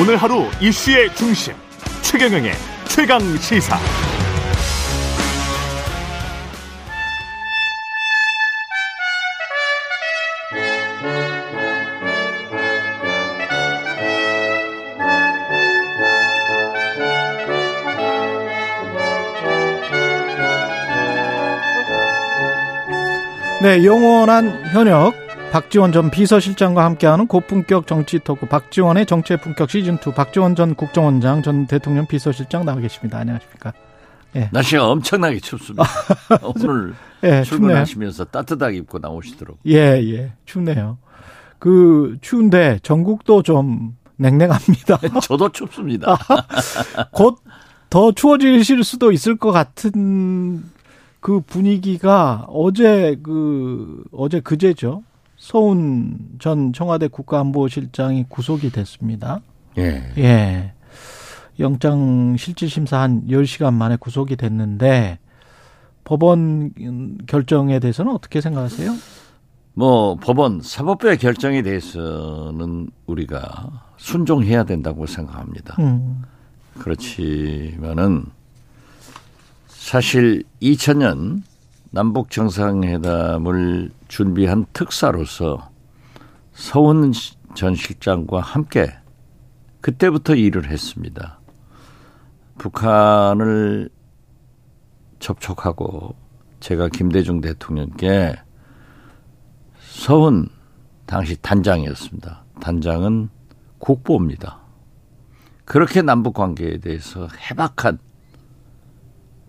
오늘 하루 이슈의 중심 최경영의 최강 시사. 네, 영원한 현역 박지원 전 비서실장과 함께하는 고품격 정치 토크 박지원의 정치의 품격 시즌 2 박지원 전 국정원장 전 대통령 비서실장 나와 계십니다. 안녕하십니까? 예. 날씨가 엄청나게 춥습니다. 오늘 예, 출근하시면서 따뜻하게 입고 나오시더라고요. 예, 예. 춥네요. 그 추운데 전국도 좀 냉랭합니다. 저도 춥습니다. 곧 더 추워지실 수도 있을 것 같은 그 분위기가 어제 그 어제 그제죠. 서훈 전 청와대 국가안보실장이 구속이 됐습니다. 예. 예. 영장 실질심사 한 10시간 만에 구속이 됐는데 법원 결정에 대해서는 어떻게 생각하세요? 뭐 법원 사법부의 결정에 대해서는 우리가 순종해야 된다고 생각합니다. 음. 그렇지만은 사실 2000년 남북 정상회담을 준비한 특사로서 서훈 전 실장과 함께 그때부터 일을 했습니다. 북한을 접촉하고 제가 김대중 대통령께 서훈 당시 단장이었습니다. 단장은 국보입니다. 그렇게 남북 관계에 대해서 해박한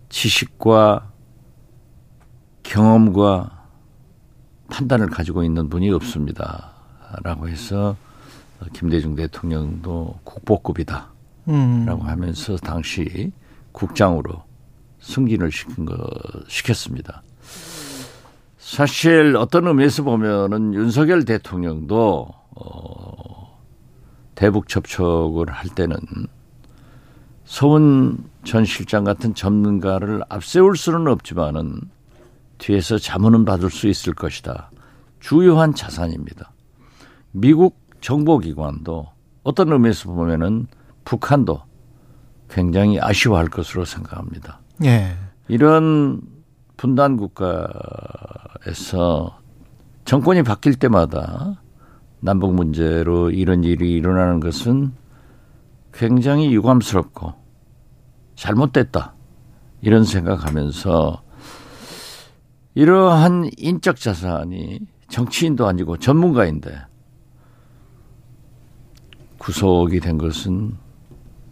지식과 경험과 판단을 가지고 있는 분이 없습니다. 라고 해서 김대중 대통령도 국보급이다. 음. 라고 하면서 당시 국장으로 승진을 시킨 거, 시켰습니다. 사실 어떤 의미에서 보면은 윤석열 대통령도, 어, 대북 접촉을 할 때는 서훈 전 실장 같은 전문가를 앞세울 수는 없지만은 뒤에서 자문은 받을 수 있을 것이다. 주요한 자산입니다. 미국 정보기관도 어떤 의미에서 보면은 북한도 굉장히 아쉬워할 것으로 생각합니다. 예. 이런 분단 국가에서 정권이 바뀔 때마다 남북 문제로 이런 일이 일어나는 것은 굉장히 유감스럽고 잘못됐다. 이런 생각하면서 이러한 인적 자산이 정치인도 아니고 전문가인데 구속이 된 것은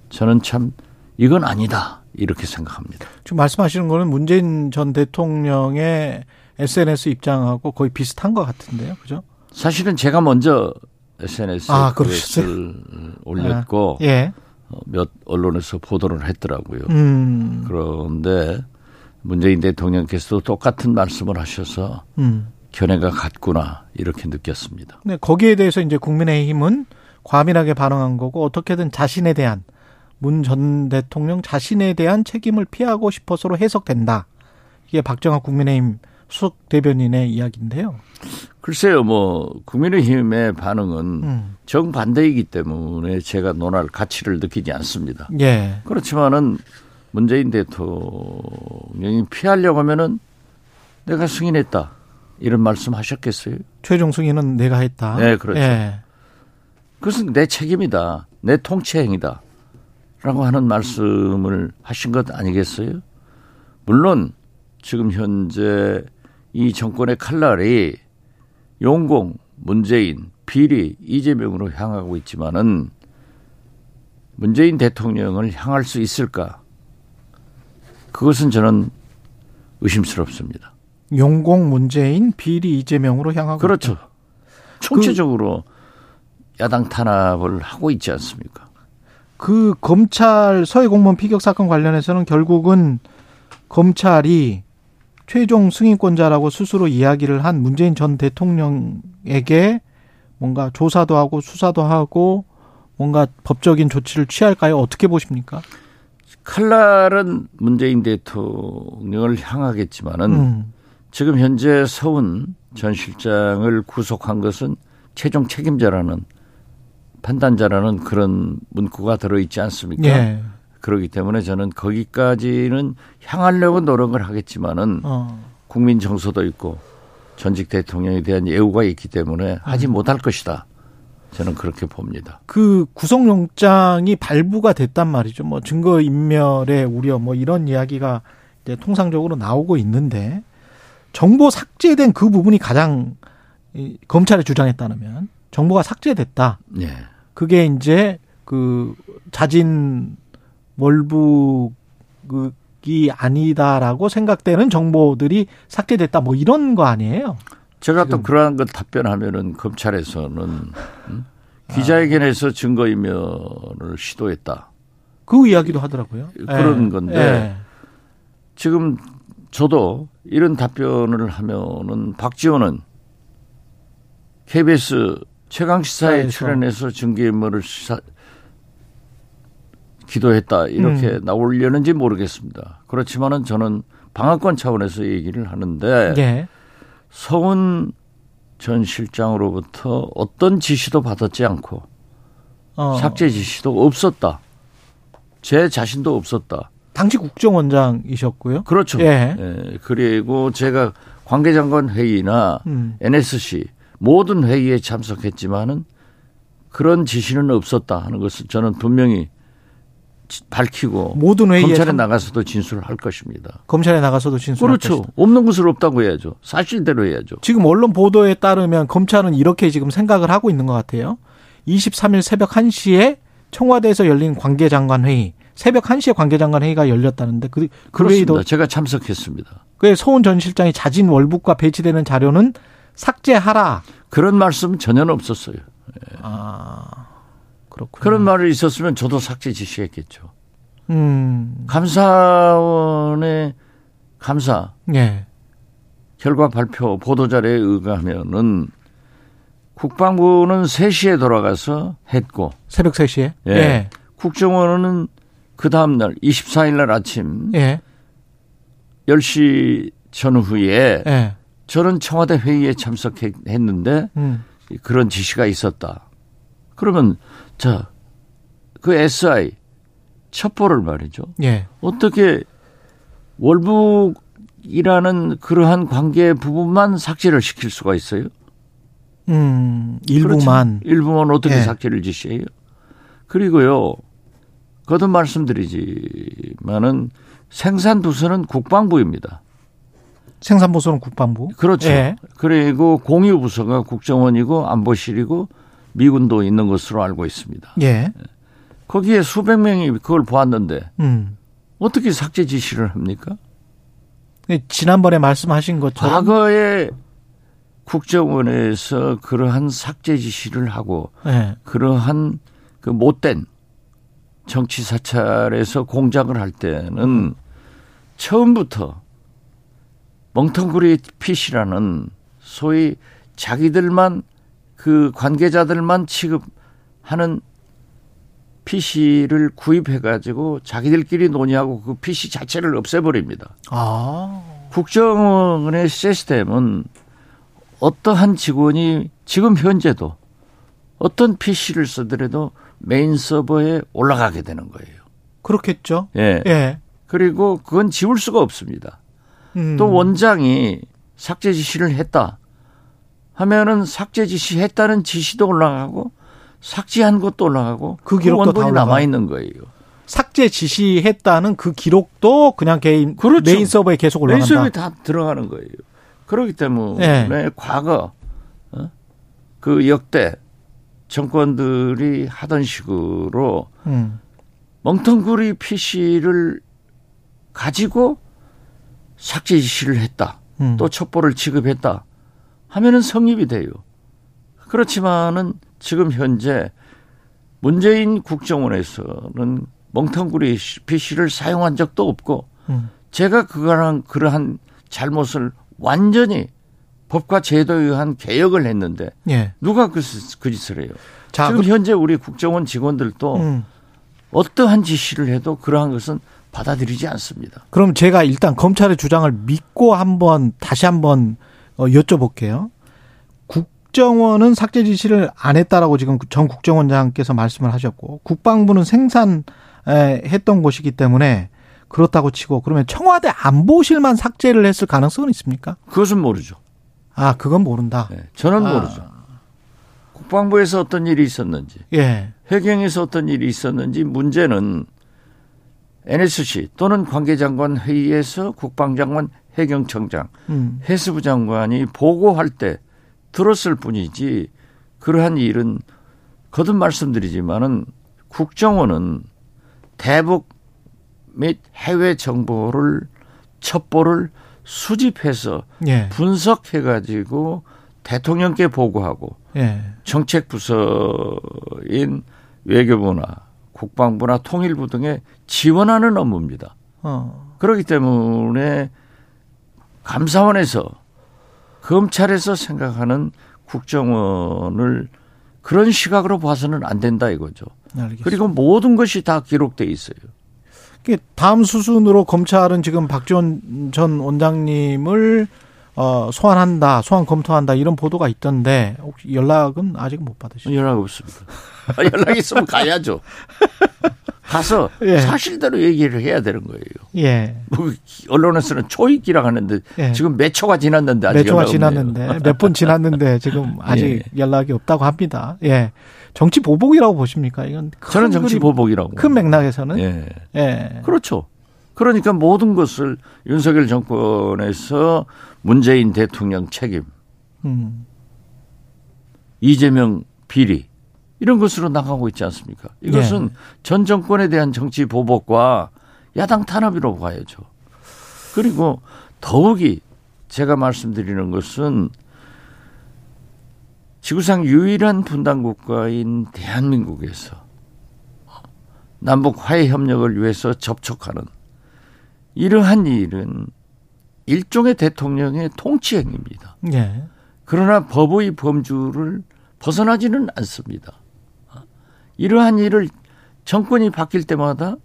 저는 참 이건 아니다 이렇게 생각합니다. 지금 말씀하시는 거는 문재인 전 대통령의 SNS 입장하고 거의 비슷한 것 같은데요, 그죠? 사실은 제가 먼저 SNS에 아, 글을 올렸고 아, 예. 어, 몇 언론에서 보도를 했더라고요. 음. 그런데 문재인 대통령께서도 똑같은 말씀을 하셔서 음. 견해가 같구나 이렇게 느꼈습니다. 네, 거기에 대해서 이제 국민의힘은 과민하게 반응한 거고 어떻게든 자신에 대한 문 전 대통령 자신에 대한 책임을 피하고 싶어서로 해석된다. 이게 박정학 국민의힘 수석 대변인의 이야기인데요. 글쎄요, 뭐 국민의힘의 반응은 음. 정반대이기 때문에 제가 논할 가치를 느끼지 않습니다. 예. 그렇지만은 문재인 대통령이 피하려고 하면은 내가 승인했다. 이런 말씀 하셨겠어요? 최종 승인은 내가 했다. 네, 그렇죠. 예. 그것은 내 책임이다. 내 통치 행위다. 라고 하는 말씀을 하신 것 아니겠어요? 물론 지금 현재 이 정권의 칼날이 용공, 문재인, 비리, 이재명으로 향하고 있지만은 문재인 대통령을 향할 수 있을까? 그것은 저는 의심스럽습니다. 용공, 문재인, 비리, 이재명으로 향하고 그렇죠. 있다. 총체적으로 그, 야당 탄압을 하고 있지 않습니까? 그 검찰 서해 공무원 피격 사건 관련해서는 결국은 검찰이 최종 승인권자라고 스스로 이야기를 한 문재인 전 대통령에게 뭔가 조사도 하고 수사도 하고 뭔가 법적인 조치를 취할까요? 어떻게 보십니까? 칼날은 문재인 대통령을 향하겠지만은 음. 지금 현재 서훈 전 실장을 구속한 것은 최종 책임자라는 판단자라는 그런 문구가 들어있지 않습니까? 예. 그렇기 때문에 저는 거기까지는 향하려고 노력을 하겠지만은 어. 국민 정서도 있고 전직 대통령에 대한 예우가 있기 때문에 하지 음. 못할 것이다. 저는 그렇게 봅니다. 그 구속영장이 발부가 됐단 말이죠. 뭐 증거 인멸의 우려 뭐 이런 이야기가 이제 통상적으로 나오고 있는데 정보 삭제된 그 부분이 가장 이 검찰의 주장에 따르면 정보가 삭제됐다. 예. 그게 이제 그 자진 월북이 아니다라고 생각되는 정보들이 삭제됐다. 뭐 이런 거 아니에요? 제가 또 지금. 그러한 걸 답변하면은 검찰에서는 음? 기자회견에서 증거인멸을 시도했다. 그 이야기도 하더라고요. 그런 예. 건데 예. 지금 저도 이런 답변을 하면은 박지원은 KBS 최강 시사에. 출연해서 증거인멸을 시사 기도했다 이렇게 음. 나오려는지 모르겠습니다. 그렇지만은 저는 방어권 차원에서 얘기를 하는데 예. 서훈 전 실장으로부터 어떤 지시도 받았지 않고 어. 삭제 지시도 없었다. 제 자신도 없었다. 당시 국정원장이셨고요. 그렇죠. 예. 예, 그리고 제가 관계장관 회의나 음. NSC 모든 회의에 참석했지만은 그런 지시는 없었다 하는 것을 저는 분명히 지- 밝히고 모든 회의에 검찰에 참- 나가서도 진술을 할 것입니다. 검찰에 나가서도 진술할 그렇죠. 것이다. 없는 것을 없다고 해야죠. 사실대로 해야죠. 지금 언론 보도에 따르면 검찰은 이렇게 지금 생각을 하고 있는 것 같아요. 23일 새벽 1시에 청와대에서 열린 관계장관 회의, 새벽 1시에 관계장관 회의가 열렸다는데 그, 그. 회의도 제가 참석했습니다. 그 서훈 전 실장이 자진 월북과 배치되는 자료는 삭제하라. 그런 말씀 전혀 없었어요. 아 그렇군요. 그런 말이 있었으면 저도 삭제 지시했겠죠. 음, 감사원의 감사 예, 결과 발표 보도 자료에 의하면은 국방부는 3시에 돌아가서 했고 새벽 3시에. 예. 예, 국정원은 그 다음 날 24일 날 아침 예, 10시 전후에 예. 저는 청와대 회의에 참석했는데 음, 그런 지시가 있었다. 그러면 자, 그 SI 첩보를 말이죠. 예. 어떻게 월북이라는 그러한 관계 부분만 삭제를 시킬 수가 있어요? 음, 일부만. 그렇죠. 일부만 어떻게 예. 삭제를 지시해요? 그리고요, 거듭 말씀드리지만은 생산 부서는 국방부입니다. 생산보수는 국방부. 그렇죠. 예. 그리고 공유 부서가 국정원이고 안보실이고 미군도 있는 것으로 알고 있습니다. 예. 거기에 수백 명이 그걸 보았는데 음. 어떻게 삭제 지시를 합니까? 지난번에 말씀하신 것처럼 과거에 국정원에서 그러한 삭제 지시를 하고 예. 그러한 그 못된 정치 사찰에서 공작을 할 때는 처음부터 멍텅구리 핏이라는 소위 자기들만 그 관계자들만 취급하는 PC를 구입해 가지고 자기들끼리 논의하고 그 PC 자체를 없애버립니다. 아. 국정원의 시스템은 어떠한 직원이 지금 현재도 어떤 PC를 쓰더라도 메인 서버에 올라가게 되는 거예요. 그렇겠죠. 예. 예. 그리고 그건 지울 수가 없습니다. 음. 또 원장이 삭제 지시를 했다 하면은 삭제 지시했다는 지시도 올라가고 삭제한 것도 올라가고 그 기록도 올라가요? 남아 있는 거예요. 삭제 지시했다는 그 기록도 그냥 개인 그렇죠. 메인 서버에 계속 올라간다. 메인 서버에 다 들어가는 거예요. 그렇기 때문에 네. 과거 어? 그 역대 정권들이 하던 식으로 음. 멍텅구리 PC를 가지고 삭제 지시를 했다. 음. 또 첩보를 지급했다. 하면은 성립이 돼요. 그렇지만은 지금 현재 문재인 국정원에서는 멍텅구리 PC를 사용한 적도 없고 음. 제가 그거랑 그러한 잘못을 완전히 법과 제도에 의한 개혁을 했는데 예. 누가 그, 짓- 그 짓을 해요? 자, 지금 그- 현재 우리 국정원 직원들도 음. 어떠한 지시를 해도 그러한 것은 받아들이지 않습니다. 그럼 제가 일단 검찰의 주장을 믿고 한번 다시 한번 어, 여쭤볼게요. 국정원은 삭제 지시를 안 했다라고 지금 전 국정원장께서 말씀을 하셨고 국방부는 생산했던 곳이기 때문에 그렇다고 치고 그러면 청와대 안보실만 삭제를 했을 가능성은 있습니까? 그것은 모르죠. 아, 그건 모른다. 네, 저는 아. 모르죠. 국방부에서 어떤 일이 있었는지, 예. 해경에서 어떤 일이 있었는지 문제는 NSC 또는 관계장관 회의에서 국방장관, 해경청장, 음. 해수부 장관이 보고할 때 들었을 뿐이지 그러한 일은 거듭 말씀드리지만은 국정원은 대북 및 해외 정보를 첩보를 수집해서 예. 분석해 가지고 대통령께 보고하고 예. 정책 부서인 외교부나 국방부나 통일부 등에 지원하는 업무입니다. 어. 그렇기 때문에 감사원에서 검찰에서 생각하는 국정원을 그런 시각으로 봐서는 안 된다 이거죠. 알겠습니다. 그리고 모든 것이 다 기록돼 있어요. 다음 수순으로 검찰은 지금 박지원 전 원장님을 어, 소환한다, 소환 검토한다 이런 보도가 있던데 혹시 연락은 아직 못 받으시죠? 연락 없습니다. 연락 있으면 가야죠. 가서 예. 사실대로 얘기를 해야 되는 거예요. 예. 뭐 언론에서는 초입기라 하는데 예. 지금 몇 초가 지났는데 아직 몇 초가. 지났는데 몇 분 지났는데 지금 아직 예. 연락이 없다고 합니다. 예. 정치 보복이라고 보십니까? 이건 큰 저는 정치 보복이라고. 큰 맥락에서는 예. 예. 그렇죠. 그러니까 모든 것을 윤석열 정권에서 문재인 대통령 책임, 음. 이재명 비리 이런 것으로 나가고 있지 않습니까? 이것은 예. 전 정권에 대한 정치 보복과 야당 탄압이라고 봐야죠. 그리고 더욱이 제가 말씀드리는 것은 지구상 유일한 분단 국가인 대한민국에서 남북 화해 협력을 위해서 접촉하는 이러한 일은 일종의 대통령의 통치 행위입니다. 예. 그러나 법의 범주를 벗어나지는 않습니다. 이러한 일을 정권이 바뀔 때마다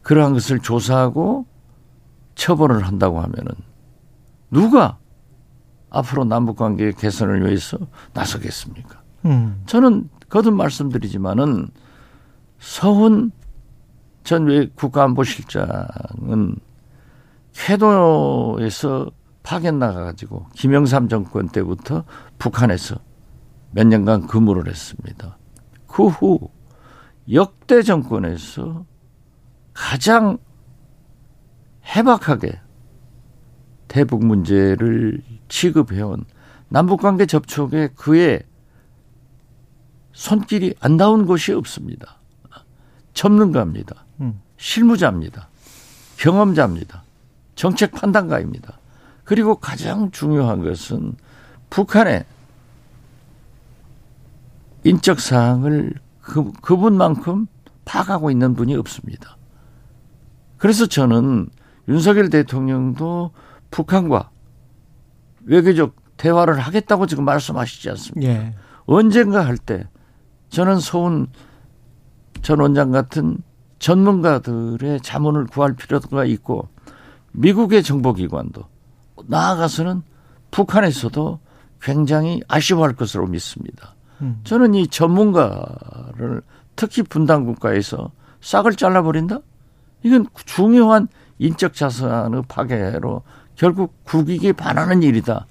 그러한 것을 조사하고 처벌을 한다고 하면은 누가 앞으로 남북 관계 개선을 위해서 나서겠습니까? 음. 저는 거듭 말씀드리지만은 서훈 전 외- 국가안보실장은 캐도에서 파견 나가가지고 김영삼 정권 때부터 북한에서 몇 년간 근무를 했습니다. 그 후 역대 정권에서 가장 해박하게 대북 문제를 취급해온 남북관계 접촉에 그의 손길이 안 닿은 곳이 없습니다. 전문가입니다. 음. 실무자입니다. 경험자입니다. 정책 판단가입니다. 그리고 가장 중요한 것은 북한의 인적 사항을 그, 그분만큼 파악하고 있는 분이 없습니다. 그래서 저는 윤석열 대통령도 북한과 외교적 대화를 하겠다고 지금 말씀하시지 않습니까? 예. 언젠가 할 때 저는 서훈 전 원장 같은 전문가들의 자문을 구할 필요가 있고 미국의 정보기관도 나아가서는 북한에서도 굉장히 아쉬워할 것으로 믿습니다. 음. 저는 이 전문가를 특히 분단 국가에서 싹을 잘라버린다? 이건 중요한 인적 자산의 파괴로 결국 국익에 반하는 일이다.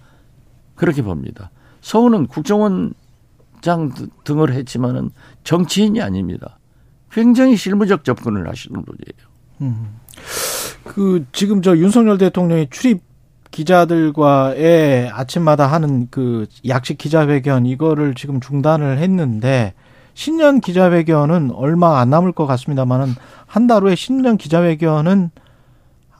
그렇게 봅니다. 서훈은 국정원장 등을 했지만은 정치인이 아닙니다. 굉장히 실무적 접근을 하시는 분이에요. 그 지금 저 윤석열 대통령이 출입 기자들과의 아침마다 하는 그 약식 기자회견 이거를 지금 중단을 했는데 신년 기자회견은 얼마 안 남을 것 같습니다만은 한 달 후에 신년 기자회견은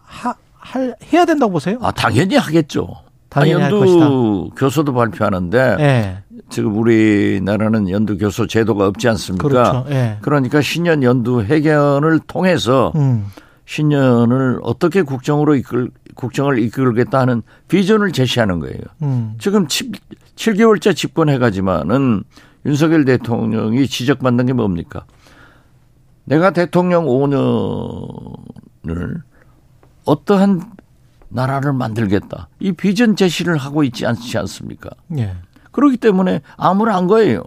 하, 할, 해야 된다고 보세요? 아, 당연히 하겠죠. 당연히 아, 할 연두 교수도 발표하는데 예. 지금 우리나라는 연두 교수 제도가 없지 않습니까? 그렇죠. 예. 그러니까 신년 연두 회견을 통해서 음. 신년을 어떻게 국정으로 이끌 국정을 이끌겠다 하는 비전을 제시하는 거예요. 음. 지금 7, 7개월째 집권해가지만은 윤석열 대통령이 지적받는 게 뭡니까? 내가 대통령 5년을 어떠한 나라를 만들겠다. 이 비전 제시를 하고 있지 않지 않습니까? 예. 그렇기 때문에 암울한 거예요.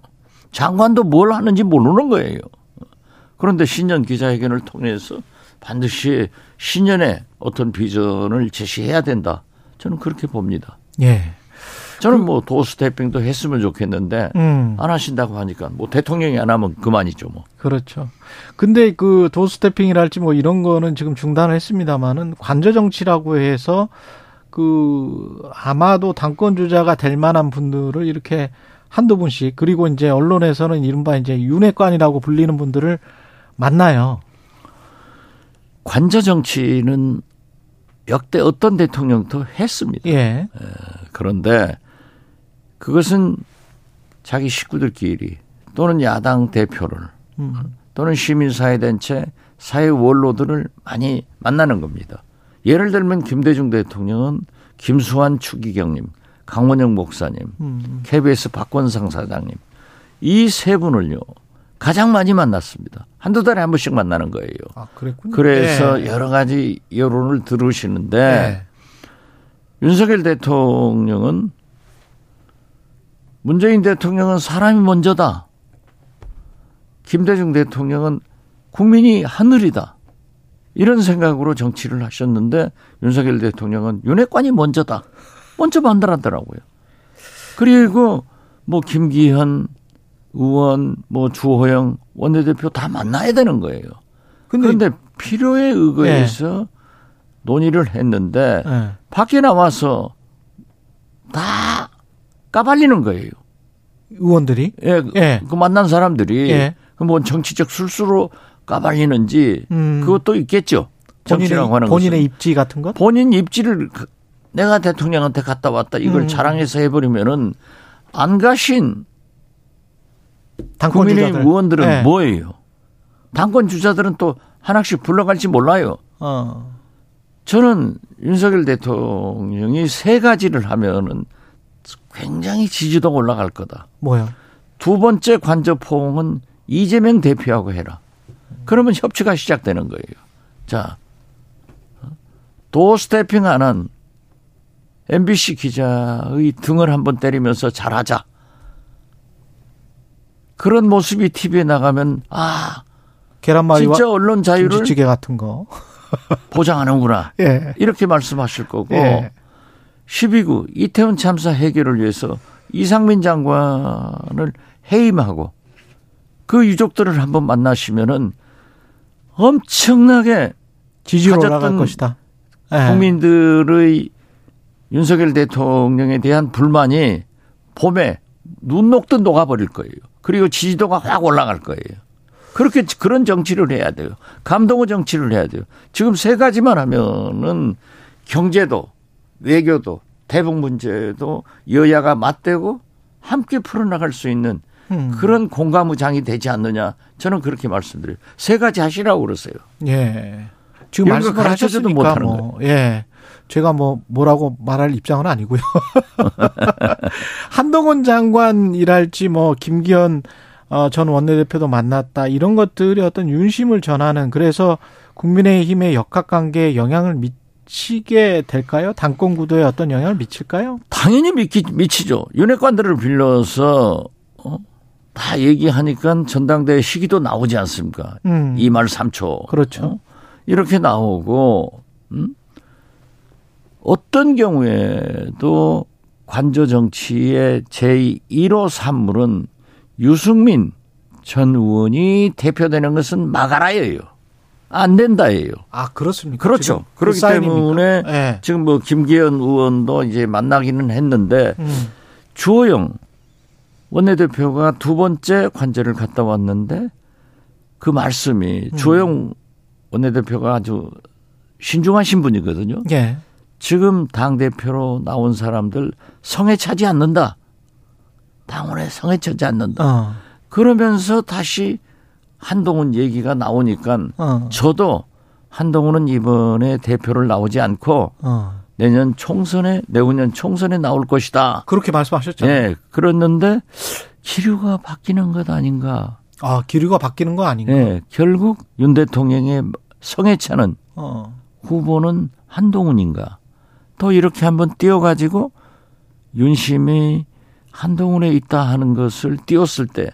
장관도 뭘 하는지 모르는 거예요. 그런데 신년 기자회견을 통해서 반드시 신년에 어떤 비전을 제시해야 된다. 저는 그렇게 봅니다. 예. 저는 뭐 도스태핑도 했으면 좋겠는데 음. 안 하신다고 하니까 뭐 대통령이 안 하면 그만이죠 뭐. 그렇죠. 근데 그 도스태핑이랄지 뭐 이런 거는 지금 중단을 했습니다만은 관저 정치라고 해서 그 아마도 당권 주자가 될 만한 분들을 이렇게 한두 분씩 그리고 이제 언론에서는 이른바 이제 윤회관이라고 불리는 분들을 만나요. 관저 정치는 역대 어떤 대통령도 했습니다. 예. 그런데 그것은 자기 식구들끼리 또는 야당 대표를 음. 또는 시민사회단체 사회 원로들을 많이 만나는 겁니다. 예를 들면 김대중 대통령은 김수환 추기경님, 강원영 목사님, 음. KBS 박권상 사장님 이 세 분을요 가장 많이 만났습니다. 한두 달에 한 번씩 만나는 거예요. 아. 그래서 예. 여러 가지 여론을 들으시는데 예. 윤석열 대통령은 문재인 대통령은 사람이 먼저다. 김대중 대통령은 국민이 하늘이다. 이런 생각으로 정치를 하셨는데 윤석열 대통령은 윤핵관이 먼저다. 먼저 만들었더라고요. 그리고 뭐 김기현 의원, 뭐 주호영 원내대표 다 만나야 되는 거예요. 근데 그런데 필요에 의거해서 논의를 했는데 예. 밖에 나와서 다 까발리는 거예요. 의원들이 예, 예. 그 만난 사람들이 예. 그뭐 정치적 술수로 까발리는지 음. 그것도 있겠죠. 정치라고 본인의, 하는 본인의 것은 입지 같은 것? 본인 입지를 그- 내가 대통령한테 갔다 왔다 이걸 음. 자랑해서 해버리면은 안 가신 당권 주자들. 의원들은 예. 뭐예요? 당권 주자들은 또 하나씩 불러갈지 몰라요. 어. 저는 윤석열 대통령이 세 가지를 하면은 굉장히 지지도가 올라갈 거다. 뭐요? 두 번째 관저포옹은 이재명 대표하고 해라. 그러면 협치가 시작되는 거예요. 자, 도스태핑 안 한 MBC 기자의 등을 한번 때리면서 잘하자. 그런 모습이 TV에 나가면 아 계란말이와 진짜 언론 자유를 김치찌개 같은 거. 보장하는구나. 예. 이렇게 말씀하실 거고 예. 12구 이태원 참사 해결을 위해서 이상민 장관을 해임하고 그 유족들을 한번 만나시면은 엄청나게 지지율 올라갈 것이다. 예. 국민들의 윤석열 대통령에 대한 불만이 봄에 눈 녹듯 녹아버릴 거예요. 그리고 지지도가 확 올라갈 거예요. 그렇게 그런 정치를 해야 돼요. 감동의 정치를 해야 돼요. 지금 세 가지만 하면은 경제도 외교도 대북 문제도 여야가 맞대고 함께 풀어나갈 수 있는 음. 그런 공감의장이 되지 않느냐 저는 그렇게 말씀드려요. 세 가지 하시라고 그러세요. 예. 지금 말씀을 하셨으니까 못하는 뭐 예. 제가 뭐 뭐라고 말할 입장은 아니고요. 한동훈 장관이랄지 뭐 김기현 어, 전 원내대표도 만났다 이런 것들이 어떤 윤심을 전하는 그래서 국민의힘의 역학관계에 영향을 미치게 될까요? 당권 구도에 어떤 영향을 미칠까요? 당연히 미치, 미치죠. 윤핵관들을 빌려서 어? 다 얘기하니까 전당대회 시기도 나오지 않습니까? 음. 이말 3초. 그렇죠. 이렇게 나오고 음? 어떤 경우에도 관저 정치의 제1호 산물은 유승민 전 의원이 대표되는 것은 막아라예요. 안 된다예요. 아 그렇습니까? 그렇죠. 그 그렇기 사인입니까? 때문에 예. 지금 뭐 김기현 의원도 이제 만나기는 했는데 음. 주호영 원내대표가 두 번째 관절을 갔다 왔는데 그 말씀이 음. 주호영 원내대표가 아주 신중하신 분이거든요. 예. 지금 당대표로 나온 사람들 성에 차지 않는다. 당원에 성에 차지 않는다. 어. 그러면서 다시 한동훈 얘기가 나오니까 어. 저도 한동훈은 이번에 대표를 나오지 않고 어. 내년 총선에 내후년 총선에 나올 것이다. 그렇게 말씀하셨잖아요. 예, 그랬는데 기류가 바뀌는 것 아닌가. 아 기류가 바뀌는 거 아닌가? 예, 결국 윤 대통령의 성에 차는 어. 후보는 한동훈인가. 또 이렇게 한번 띄워가지고 윤심이 한동훈에 있다 하는 것을 띄웠을 때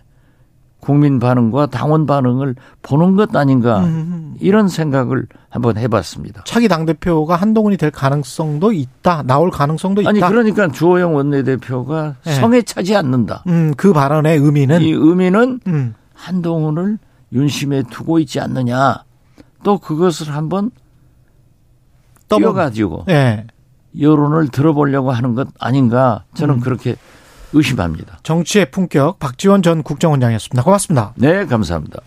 국민 반응과 당원 반응을 보는 것 아닌가 음. 이런 생각을 한번 해봤습니다. 차기 당 대표가 한동훈이 될 가능성도 있다. 나올 가능성도 있다. 아니 그러니까 주호영 원내대표가 네. 성에 차지 않는다. 음, 그 발언의 의미는 이 의미는 음, 한동훈을 윤심에 두고 있지 않느냐. 또 그것을 한번 떠보- 띄워가지고 예. 여론을 들어보려고 하는 것 아닌가 저는 음. 그렇게 의심합니다. 정치의 품격 박지원 전 국정원장이었습니다. 고맙습니다. 네, 감사합니다.